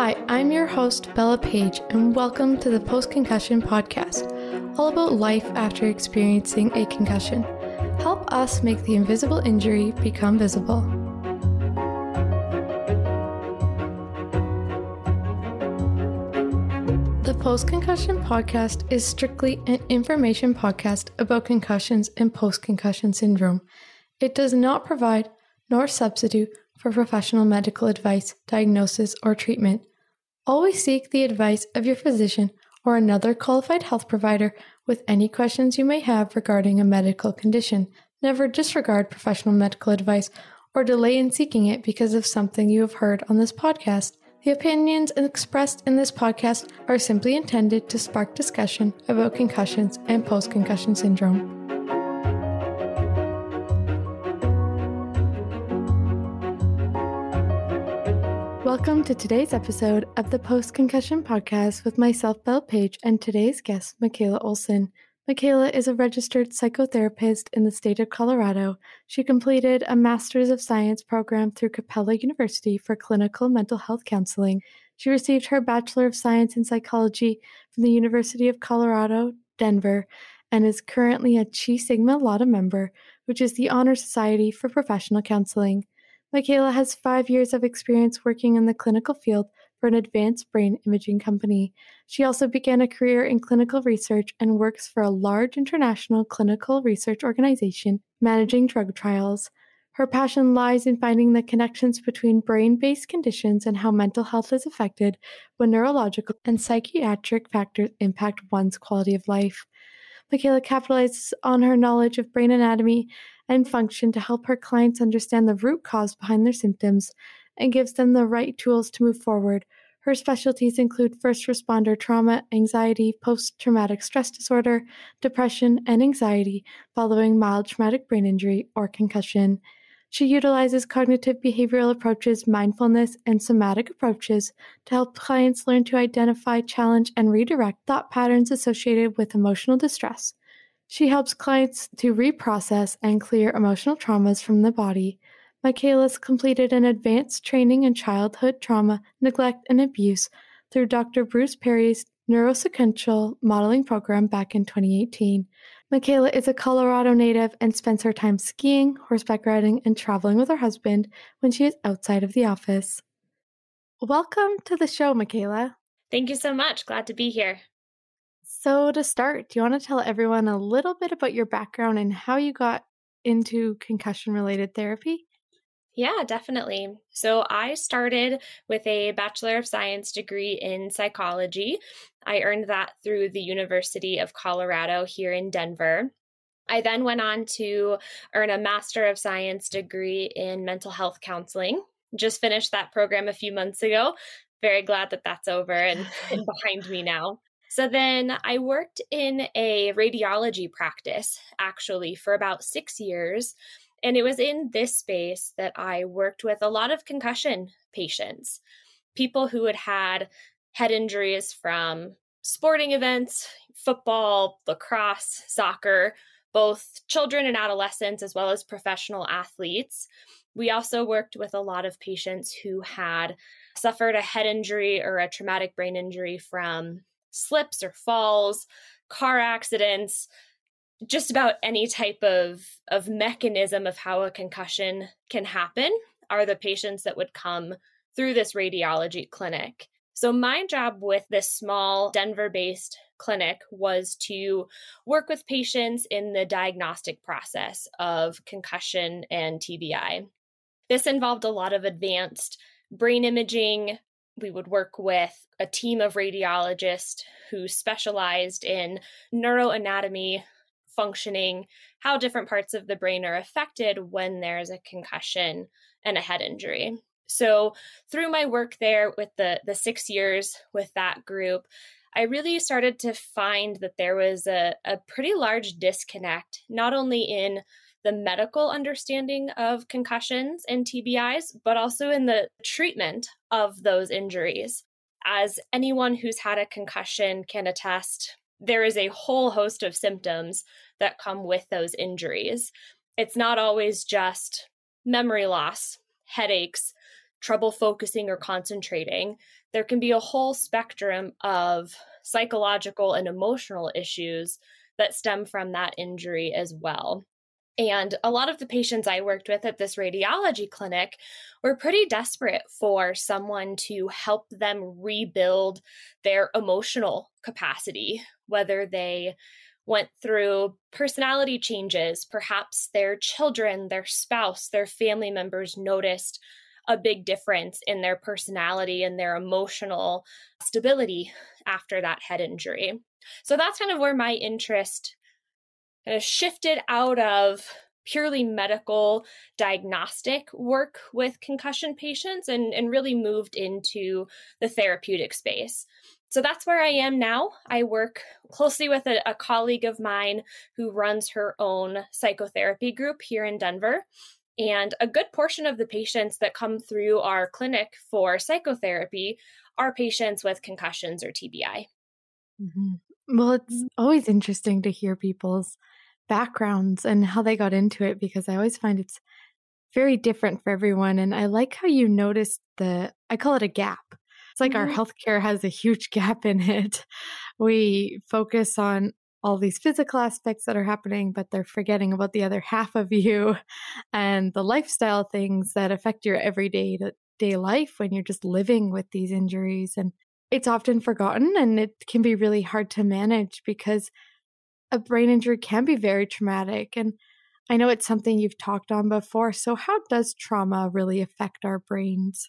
Hi, I'm your host, Bella Paige, and welcome to the Post Concussion Podcast, all about life after experiencing a concussion. Help us make the invisible injury become visible. The Post Concussion Podcast is strictly an information podcast about concussions and post concussion syndrome. It does not provide nor substitute for professional medical advice, diagnosis, or treatment. Always seek the advice of your physician or another qualified health provider with any questions you may have regarding a medical condition. Never disregard professional medical advice or delay in seeking it because of something you have heard on this podcast. The opinions expressed in this podcast are simply intended to spark discussion about concussions and post concussion syndrome. Welcome to today's episode of the Post Concussion Podcast with myself, Bella Paige, and today's guest, Michaela Olson. Michaela is a registered psychotherapist in the state of Colorado. She completed a Master's of Science program through Capella University for clinical mental health counseling. She received her Bachelor of Science in Psychology from the University of Colorado, Denver, and is currently a Chi Sigma Iota member, which is the honor society for professional counseling. Michaela has five years of experience working in the clinical field for an advanced brain imaging company. She also began a career in clinical research and works for a large international clinical research organization managing drug trials. Her passion lies in finding the connections between brain based conditions and how mental health is affected when neurological and psychiatric factors impact one's quality of life. Michaela capitalizes on her knowledge of brain anatomy and function to help her clients understand the root cause behind their symptoms and gives them the right tools to move forward. Her specialties include first responder trauma, anxiety, post traumatic stress disorder, depression, and anxiety following mild traumatic brain injury or concussion. She utilizes cognitive behavioral approaches, mindfulness, and somatic approaches to help clients learn to identify, challenge, and redirect thought patterns associated with emotional distress. She helps clients to reprocess and clear emotional traumas from the body. Michaela's completed an advanced training in childhood trauma, neglect, and abuse through Dr. Bruce Perry's neurosequential modeling program back in 2018. Michaela is a Colorado native and spends her time skiing, horseback riding, and traveling with her husband when she is outside of the office. Welcome to the show, Michaela. Thank you so much. Glad to be here. So, to start, do you want to tell everyone a little bit about your background and how you got into concussion related therapy? Yeah, definitely. So I started with a Bachelor of Science degree in psychology. I earned that through the University of Colorado here in Denver. I then went on to earn a Master of Science degree in mental health counseling. Just finished that program a few months ago. Very glad that that's over and, and behind me now. So then I worked in a radiology practice actually for about six years. And it was in this space that I worked with a lot of concussion patients, people who had had head injuries from sporting events, football, lacrosse, soccer, both children and adolescents, as well as professional athletes. We also worked with a lot of patients who had suffered a head injury or a traumatic brain injury from slips or falls, car accidents, just about any type of of mechanism of how a concussion can happen are the patients that would come through this radiology clinic. So my job with this small Denver-based clinic was to work with patients in the diagnostic process of concussion and TBI. This involved a lot of advanced brain imaging. We would work with a team of radiologists who specialized in neuroanatomy, functioning, how different parts of the brain are affected when there's a concussion and a head injury. So, through my work there with the the 6 years with that group, I really started to find that there was a, a pretty large disconnect, not only in the medical understanding of concussions and TBIs, but also in the treatment of those injuries. As anyone who's had a concussion can attest, there is a whole host of symptoms that come with those injuries. It's not always just memory loss, headaches, trouble focusing or concentrating. there can be a whole spectrum of psychological and emotional issues that stem from that injury as well. And a lot of the patients I worked with at this radiology clinic were pretty desperate for someone to help them rebuild their emotional capacity, whether they went through personality changes, perhaps their children, their spouse, their family members noticed a big difference in their personality and their emotional stability after that head injury. So that's kind of where my interest kind of shifted out of purely medical diagnostic work with concussion patients and, and really moved into the therapeutic space. So that's where I am now. I work closely with a, a, colleague of mine who runs her own psychotherapy group here in Denver. And a good portion of the patients that come through our clinic for psychotherapy are patients with concussions or TBI. Mm-hmm. Well, it's always interesting to hear people's backgrounds and how they got into it because I always find it's very different for everyone. And I like how you noticed the, I call it a gap. It's like mm-hmm. our healthcare has a huge gap in it. We focus on all these physical aspects that are happening, but they're forgetting about the other half of you and the lifestyle things that affect your everyday day life when you're just living with these injuries. And it's often forgotten and it can be really hard to manage because a brain injury can be very traumatic. And I know it's something you've talked on before. So, how does trauma really affect our brains?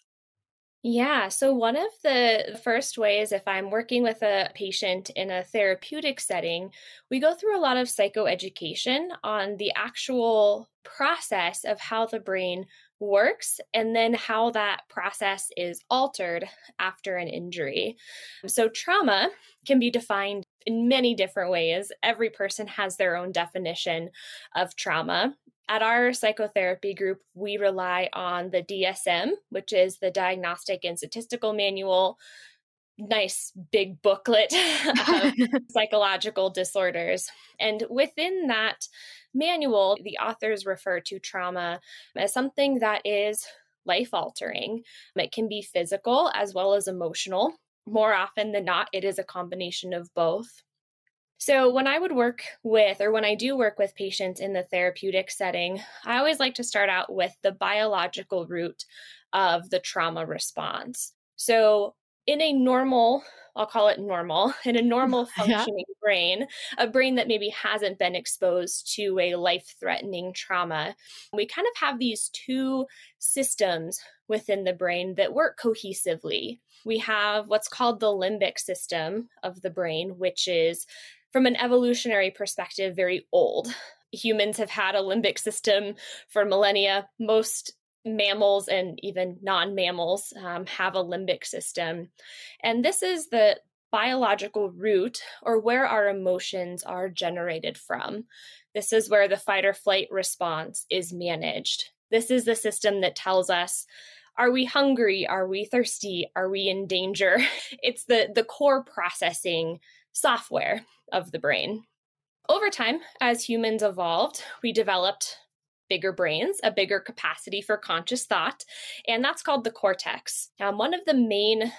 Yeah. So, one of the first ways, if I'm working with a patient in a therapeutic setting, we go through a lot of psychoeducation on the actual process of how the brain works and then how that process is altered after an injury. So, trauma can be defined in many different ways. Every person has their own definition of trauma. At our psychotherapy group, we rely on the DSM, which is the Diagnostic and Statistical Manual. Nice big booklet of psychological disorders. And within that manual, the authors refer to trauma as something that is life altering. It can be physical as well as emotional. More often than not, it is a combination of both. So, when I would work with, or when I do work with patients in the therapeutic setting, I always like to start out with the biological root of the trauma response. So, in a normal, I'll call it normal, in a normal functioning yeah. brain, a brain that maybe hasn't been exposed to a life threatening trauma, we kind of have these two systems within the brain that work cohesively. We have what's called the limbic system of the brain, which is from an evolutionary perspective, very old. Humans have had a limbic system for millennia. Most mammals and even non mammals um, have a limbic system. And this is the biological root or where our emotions are generated from. This is where the fight or flight response is managed. This is the system that tells us are we hungry? Are we thirsty? Are we in danger? It's the, the core processing software of the brain. Over time, as humans evolved, we developed bigger brains, a bigger capacity for conscious thought, and that's called the cortex. Um, one of the main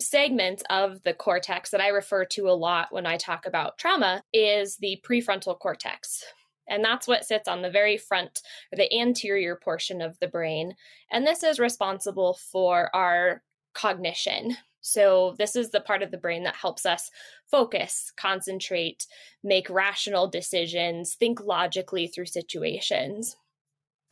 segments of the cortex that I refer to a lot when I talk about trauma is the prefrontal cortex. And that's what sits on the very front or the anterior portion of the brain. And this is responsible for our cognition, so, this is the part of the brain that helps us focus, concentrate, make rational decisions, think logically through situations.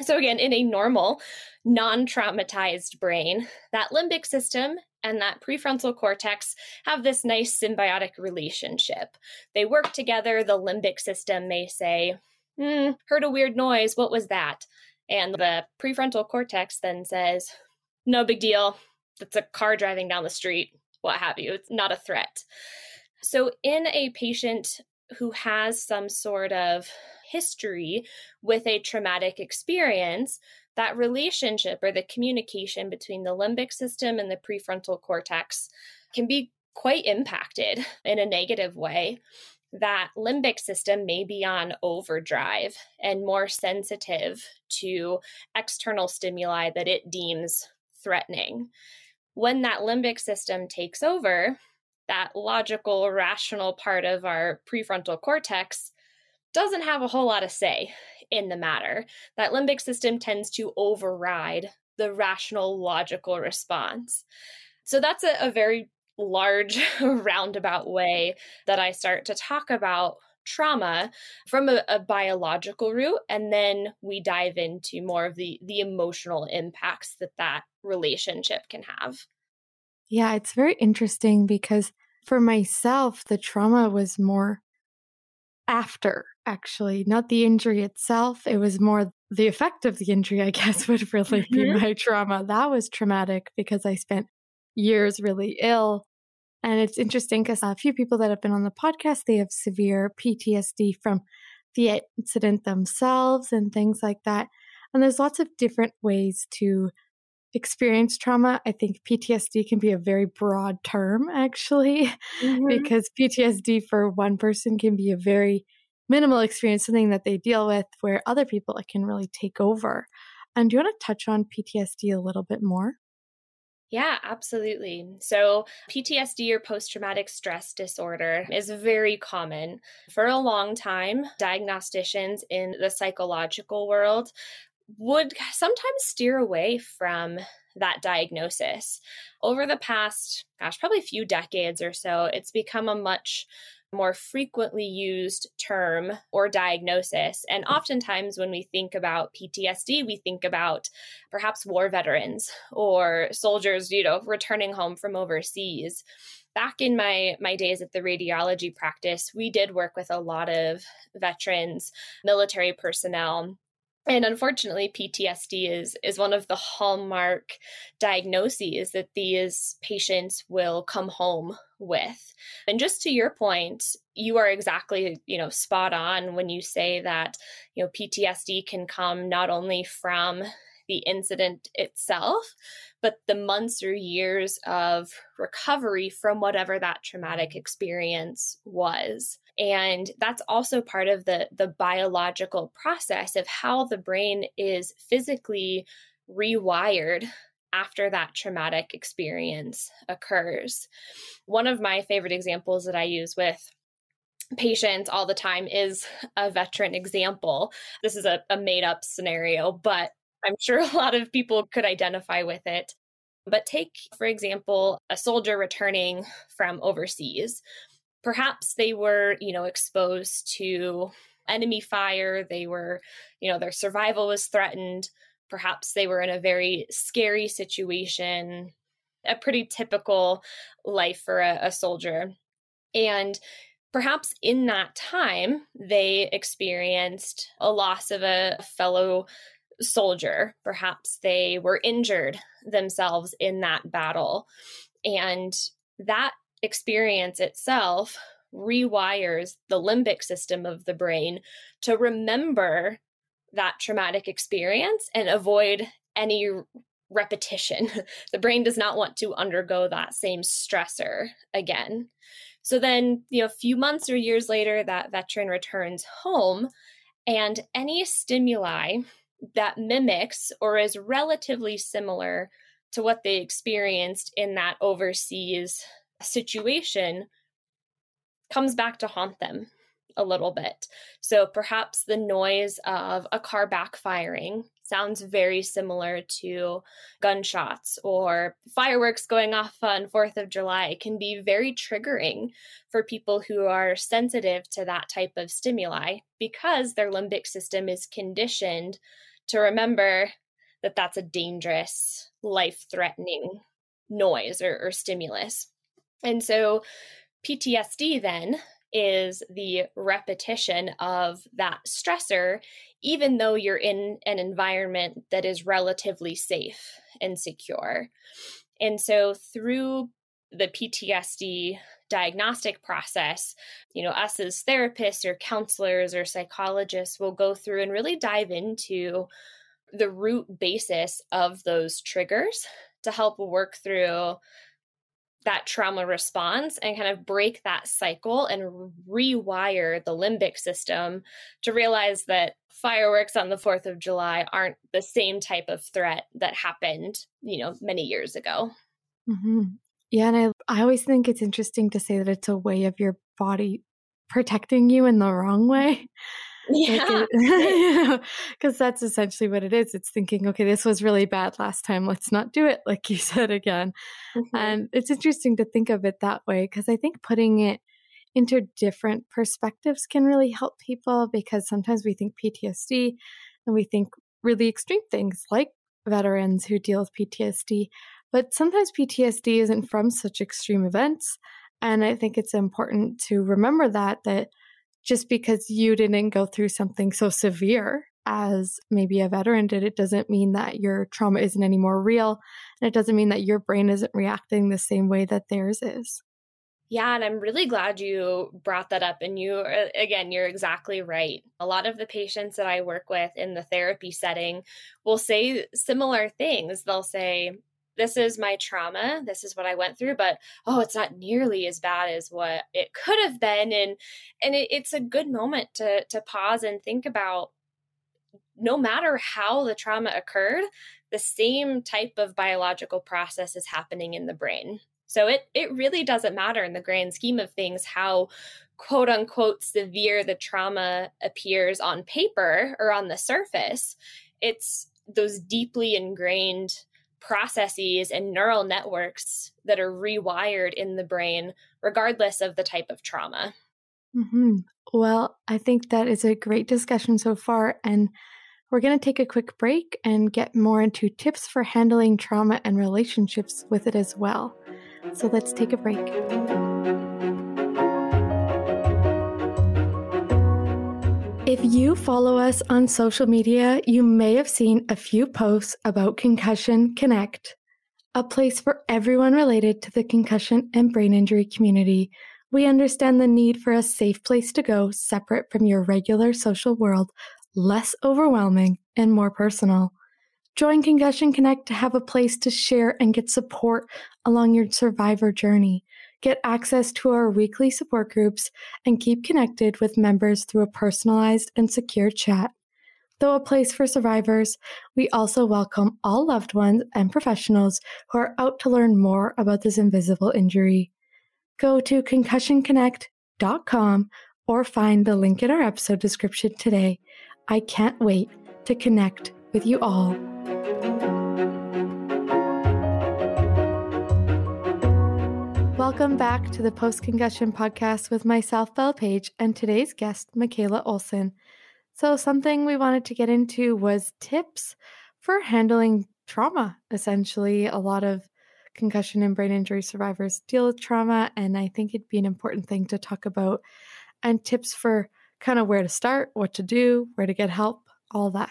So, again, in a normal, non traumatized brain, that limbic system and that prefrontal cortex have this nice symbiotic relationship. They work together. The limbic system may say, hmm, heard a weird noise. What was that? And the prefrontal cortex then says, no big deal that's a car driving down the street, what have you. It's not a threat. So, in a patient who has some sort of history with a traumatic experience, that relationship or the communication between the limbic system and the prefrontal cortex can be quite impacted in a negative way. That limbic system may be on overdrive and more sensitive to external stimuli that it deems threatening when that limbic system takes over, that logical, rational part of our prefrontal cortex doesn't have a whole lot of say in the matter. That limbic system tends to override the rational, logical response. So that's a, a very large, roundabout way that I start to talk about trauma from a, a, biological root and then we dive into more of the the emotional impacts that that relationship can have yeah it's very interesting because for myself the trauma was more after actually not the injury itself it was more the effect of the injury i guess would really be mm-hmm. my trauma that was traumatic because i spent years really ill and it's interesting because a few people that have been on the podcast, they have severe PTSD from the incident themselves and things like that. And there's lots of different ways to experience trauma. I think PTSD can be a very broad term, actually, mm-hmm. because PTSD for one person can be a very minimal experience, something that they deal with, where other people it can really take over. And do you want to touch on PTSD a little bit more? Yeah, absolutely. So, PTSD or post traumatic stress disorder is very common. For a long time, diagnosticians in the psychological world would sometimes steer away from that diagnosis. Over the past, gosh, probably a few decades or so, it's become a much more frequently used term or diagnosis. And oftentimes, when we think about PTSD, we think about perhaps war veterans or soldiers, you know, returning home from overseas. Back in my my days at the radiology practice, we did work with a lot of veterans, military personnel and unfortunately ptsd is is one of the hallmark diagnoses that these patients will come home with. And just to your point you are exactly you know spot on when you say that you know ptsd can come not only from the incident itself but the months or years of recovery from whatever that traumatic experience was and that's also part of the the biological process of how the brain is physically rewired after that traumatic experience occurs. One of my favorite examples that I use with patients all the time is a veteran example. This is a, a made up scenario, but I'm sure a lot of people could identify with it. But take, for example, a soldier returning from overseas perhaps they were, you know, exposed to enemy fire. They were, you know, their survival was threatened. Perhaps they were in a very scary situation, a pretty typical life for a, a soldier. And perhaps in that time, they experienced a loss of a fellow soldier. Perhaps they were injured themselves in that battle. And that experience itself rewires the limbic system of the brain to remember that traumatic experience and avoid any repetition. the brain does not want to undergo that same stressor again. So then, you know, a few months or years later, that veteran returns home, and any stimuli that mimics or is relatively similar to what they experienced in that overseas situation comes back to haunt them a little bit. So perhaps the noise of a car backfiring sounds very similar to gunshots or fireworks going off on 4th of July can be very triggering for people who are sensitive to that type of stimuli because their limbic system is conditioned to remember that that's a dangerous, life threatening noise or, or stimulus. And so PTSD then is the repetition of that stressor, even though you're in an environment that is relatively safe and secure. And so through the PTSD diagnostic process, you know, us as therapists or counselors or psychologists will go through and really dive into the root basis of those triggers to help work through that trauma response and kind of break that cycle and rewire the limbic system to realize that fireworks on the 4th of July aren't the same type of threat that happened, you know, many years ago. Mm-hmm. Yeah, and I I always think it's interesting to say that it's a way of your body protecting you in the wrong way. Yeah. Because that's essentially what it is. It's thinking, okay, this was really bad last time. Let's not do it, like you said again. Mm-hmm. And it's interesting to think of it that way because I think putting it into different perspectives can really help people because sometimes we think PTSD and we think really extreme things like veterans who deal with PTSD. But sometimes PTSD isn't from such extreme events. And I think it's important to remember that, that just because you didn't go through something so severe as maybe a veteran did, it doesn't mean that your trauma isn't any more real. And it doesn't mean that your brain isn't reacting the same way that theirs is. Yeah, and I'm really glad you brought that up. And you, uh, again, you're exactly right. A lot of the patients that I work with in the therapy setting will say similar things. They'll say, this is my trauma this is what i went through but oh it's not nearly as bad as what it could have been and and it, it's a good moment to to pause and think about no matter how the trauma occurred the same type of biological process is happening in the brain. So it it really doesn't matter in the grand scheme of things how quote unquote severe the trauma appears on paper or on the surface it's those deeply ingrained processes and neural networks that are rewired in the brain, regardless of the type of trauma. Mm-hmm. Well, I think that is a great discussion so far. And we're going to take a quick break and get more into tips for handling trauma and relationships with it as well. So let's take a break. If you follow us on social media, you may have seen a few posts about Concussion Connect, a place for everyone related to the concussion and brain injury community. We understand the need for a safe place to go separate from your regular social world, less overwhelming and more personal. Join Concussion Connect to have a place to share and get support along your survivor journey get access to our weekly support groups, and keep connected with members through a personalized and secure chat. Though a place for survivors, we also welcome all loved ones and professionals who are out to learn more about this invisible injury. Go to concussionconnect.com or find the link in our episode description today. I can't wait to connect with you all. Welcome back to the Post Concussion Podcast with myself, Bella Paige, and today's guest, Michaela Olson. So, something we wanted to get into was tips for handling trauma. Essentially, a lot of concussion and brain injury survivors deal with trauma, and I think it'd be an important thing to talk about and tips for kind of where to start, what to do, where to get help, all that.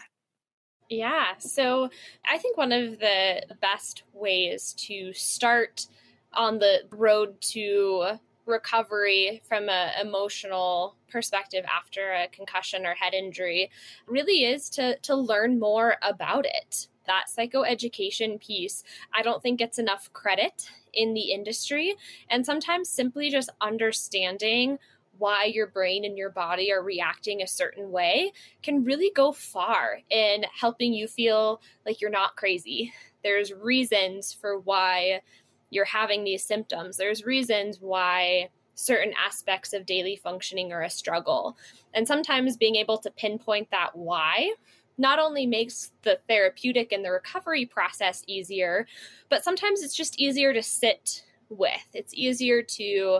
Yeah. So, I think one of the best ways to start on the road to recovery from an emotional perspective after a concussion or head injury really is to to learn more about it. That psychoeducation piece i don't think gets enough credit in the industry. And sometimes simply just understanding why your brain and your body are reacting a certain way can really go far in helping you feel like you're not crazy. There's reasons for why you're having these symptoms. There's reasons why certain aspects of daily functioning are a struggle. And sometimes being able to pinpoint that why not only makes the therapeutic and the recovery process easier, but sometimes it's just easier to sit with. It's easier to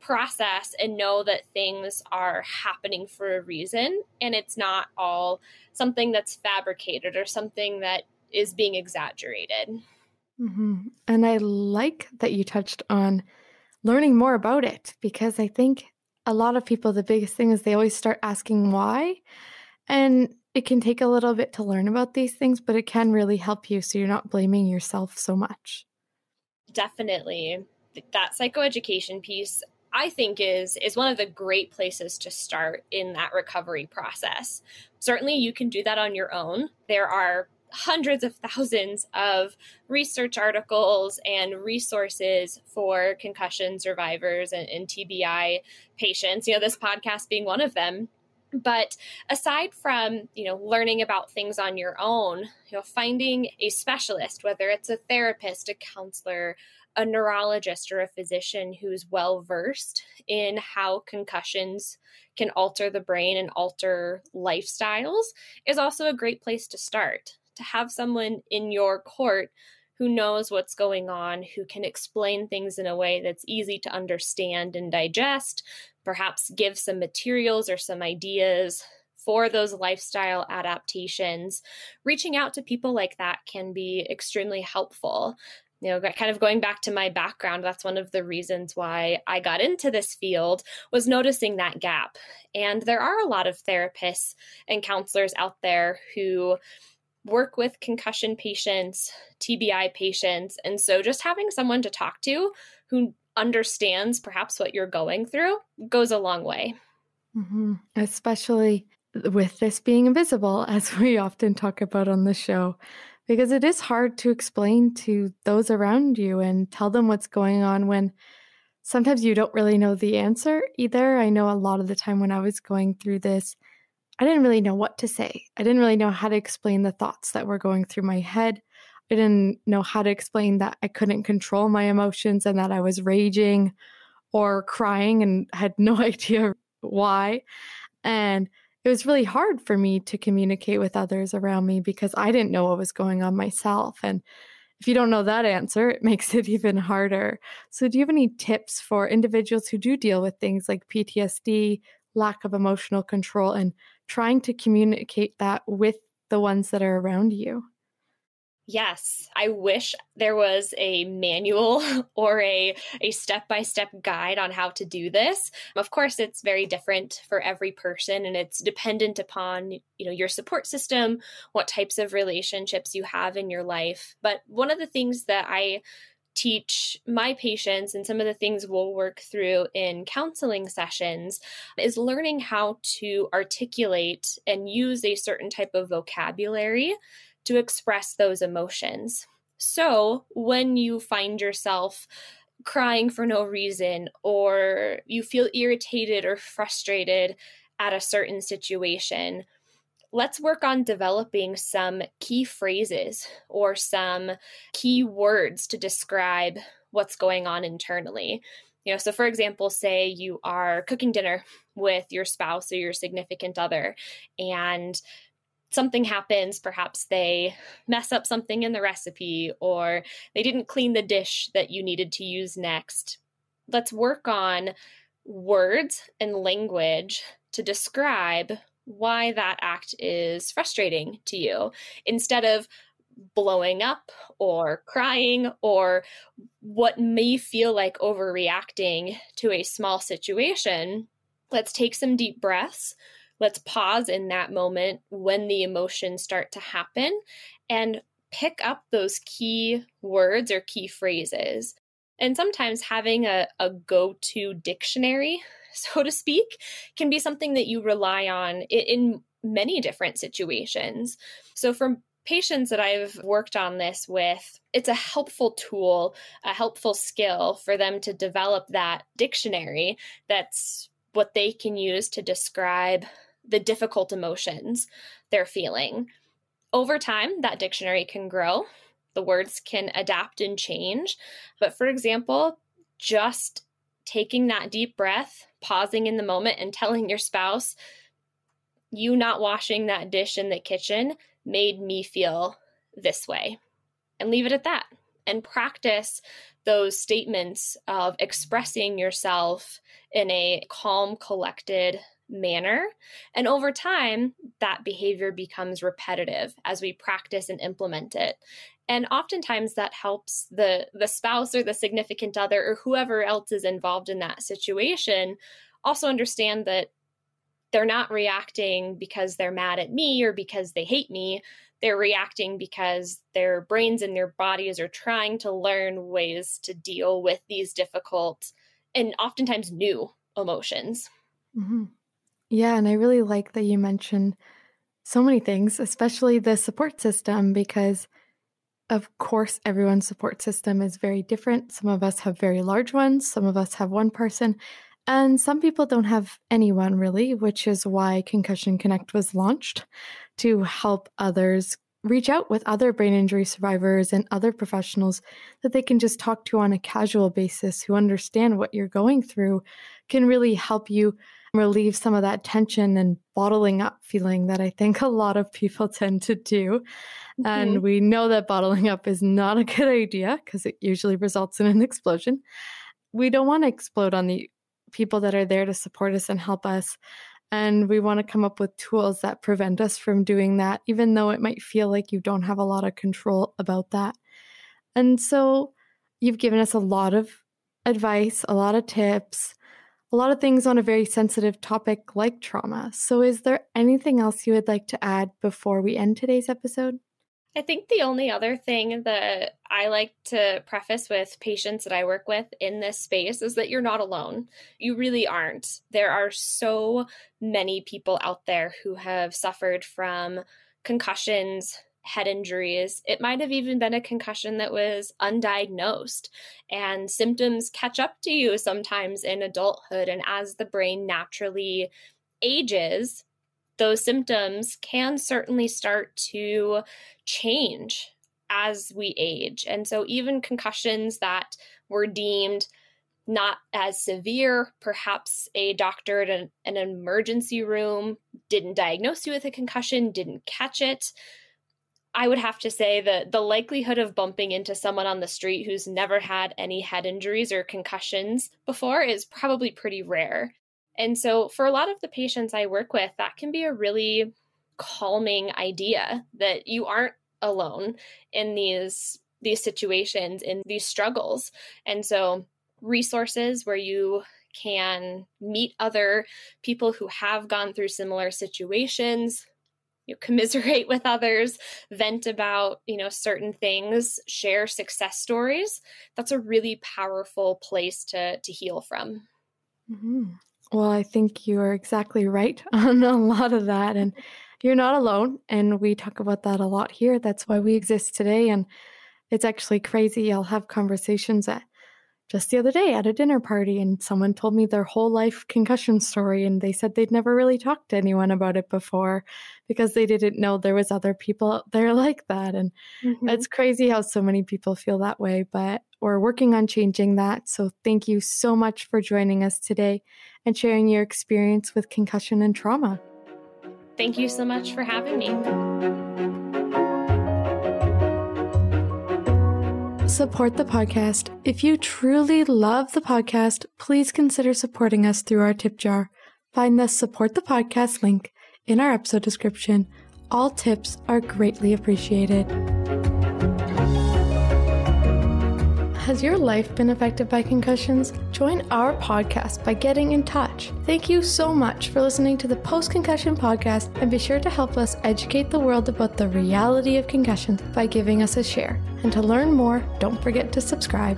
process and know that things are happening for a reason and it's not all something that's fabricated or something that is being exaggerated. Mm-hmm. And I like that you touched on learning more about it because I think a lot of people, the biggest thing is they always start asking why. And it can take a little bit to learn about these things, but it can really help you so you're not blaming yourself so much. Definitely. That psychoeducation piece I think is is one of the great places to start in that recovery process. Certainly you can do that on your own. There are hundreds of thousands of research articles and resources for concussion survivors and, and, TBI patients, you know, this podcast being one of them. But aside from, you know, learning about things on your own, you know, finding a specialist, whether it's a therapist, a counselor, a neurologist or a physician who's well versed in how concussions can alter the brain and alter lifestyles is also a great place to start. To have someone in your court who knows what's going on, who can explain things in a way that's easy to understand and digest, perhaps give some materials or some ideas for those lifestyle adaptations. Reaching out to people like that can be extremely helpful you know kind of going back to my background that's one of the reasons why i got into this field was noticing that gap and there are a lot of therapists and counselors out there who work with concussion patients, TBI patients. And so just having someone to talk to who understands perhaps what you're going through goes a long way. Mm-hmm. Especially with this being invisible, as we often talk about on the show, because it is hard to explain to those around you and tell them what's going on when sometimes you don't really know the answer either. I know a lot of the time when I was going through this, I didn't really know what to say. I didn't really know how to explain the thoughts that were going through my head. I didn't know how to explain that I couldn't control my emotions and that I was raging or crying and had no idea why. And it was really hard for me to communicate with others around me because I didn't know what was going on myself. And if you don't know that answer, it makes it even harder. So, do you have any tips for individuals who do deal with things like PTSD, lack of emotional control, and trying to communicate that with the ones that are around you. Yes, I wish there was a manual or a a step-by-step guide on how to do this. Of course, it's very different for every person and it's dependent upon, you know, your support system, what types of relationships you have in your life. But one of the things that I teach my patients and some of the things we'll work through in counseling sessions is learning how to articulate and use a certain type of vocabulary to express those emotions. So, when you find yourself crying for no reason, or you feel irritated or frustrated at a certain situation, let's work on developing some key phrases or some key words to describe what's going on internally. You know, so for example, say you are cooking dinner with your spouse or your significant other, and something happens. Perhaps they mess up something in the recipe, or they didn't clean the dish that you needed to use next. Let's work on words and language to describe why that act is frustrating to you instead of blowing up or crying or what may feel like overreacting to a small situation. Let's take some deep breaths. Let's pause in that moment when the emotions start to happen and pick up those key words or key phrases. And sometimes having a, a go to dictionary so to speak, can be something that you rely on in many different situations. So, for patients that I've worked on this with, it's a helpful tool, a helpful skill for them to develop that dictionary that's what they can use to describe the difficult emotions they're feeling. Over time, that dictionary can grow. The words can adapt and change. But for example, just taking that deep breath, pausing in the moment, and telling your spouse, you not washing that dish in the kitchen made me feel this way. And leave it at that. And practice those statements of expressing yourself in a calm, collected manner. And over time, that behavior becomes repetitive as we practice and implement it and oftentimes that helps the the spouse or the significant other or whoever else is involved in that situation also understand that they're not reacting because they're mad at me or because they hate me they're reacting because their brains and their bodies are trying to learn ways to deal with these difficult and oftentimes new emotions mm-hmm. yeah and i really like that you mentioned so many things especially the support system because of course, everyone's support system is very different. Some of us have very large ones, some of us have one person, and some people don't have anyone really, which is why Concussion Connect was launched to help others reach out with other brain injury survivors and other professionals that they can just talk to on a casual basis who understand what you're going through can really help you relieve some of that tension and bottling up feeling that I think a lot of people tend to do. Mm-hmm. And we know that bottling up is not a good idea because it usually results in an explosion. We don't want to explode on the people that are there to support us and help us. And we want to come up with tools that prevent us from doing that, even though it might feel like you don't have a lot of control about that. And so you've given us a lot of advice, a lot of tips, a lot of things on a very sensitive topic like trauma. So, is there anything else you would like to add before we end today's episode? I think the only other thing that I like to preface with patients that I work with in this space is that you're not alone. You really aren't. There are so many people out there who have suffered from concussions, head injuries. It might have even been a concussion that was undiagnosed, and symptoms catch up to you sometimes in adulthood. And as the brain naturally ages, those symptoms can certainly start to change as we age. And so, even concussions that were deemed not as severe, perhaps a doctor at an, an, emergency room didn't diagnose you with a concussion, didn't catch it. I would have to say that the likelihood of bumping into someone on the street who's never had any head injuries or concussions before is probably pretty rare. And so, for a lot of the patients I work with, that can be a really calming idea that you aren't alone in these these situations in these struggles. And so, resources where you can meet other people who have gone through similar situations you know, commiserate with others vent about you know certain things share success stories that's a really powerful place to to heal from mm-hmm. Well, I think you are exactly right on a lot of that. And you're not alone. And we talk about that a lot here. That's why we exist today. And it's actually crazy. I'll have conversations at just the other day at a dinner party, and someone told me their whole life concussion story. And they said they'd never really talked to anyone about it before because they didn't know there was other people out there like that. And mm-hmm. it's crazy how so many people feel that way. But we're working on changing that. So thank you so much for joining us today and sharing your experience with concussion and trauma. Thank you so much for having me. Support the podcast. If you truly love the podcast, please consider supporting us through our tip jar. Find the support the podcast link in our episode description. All tips are greatly appreciated. Has your life been affected by concussions? Join our podcast by getting in touch. Thank you so much for listening to the Post Concussion Podcast and be sure to help us educate the world about the reality of concussions by giving us a share. And to learn more, don't forget to subscribe.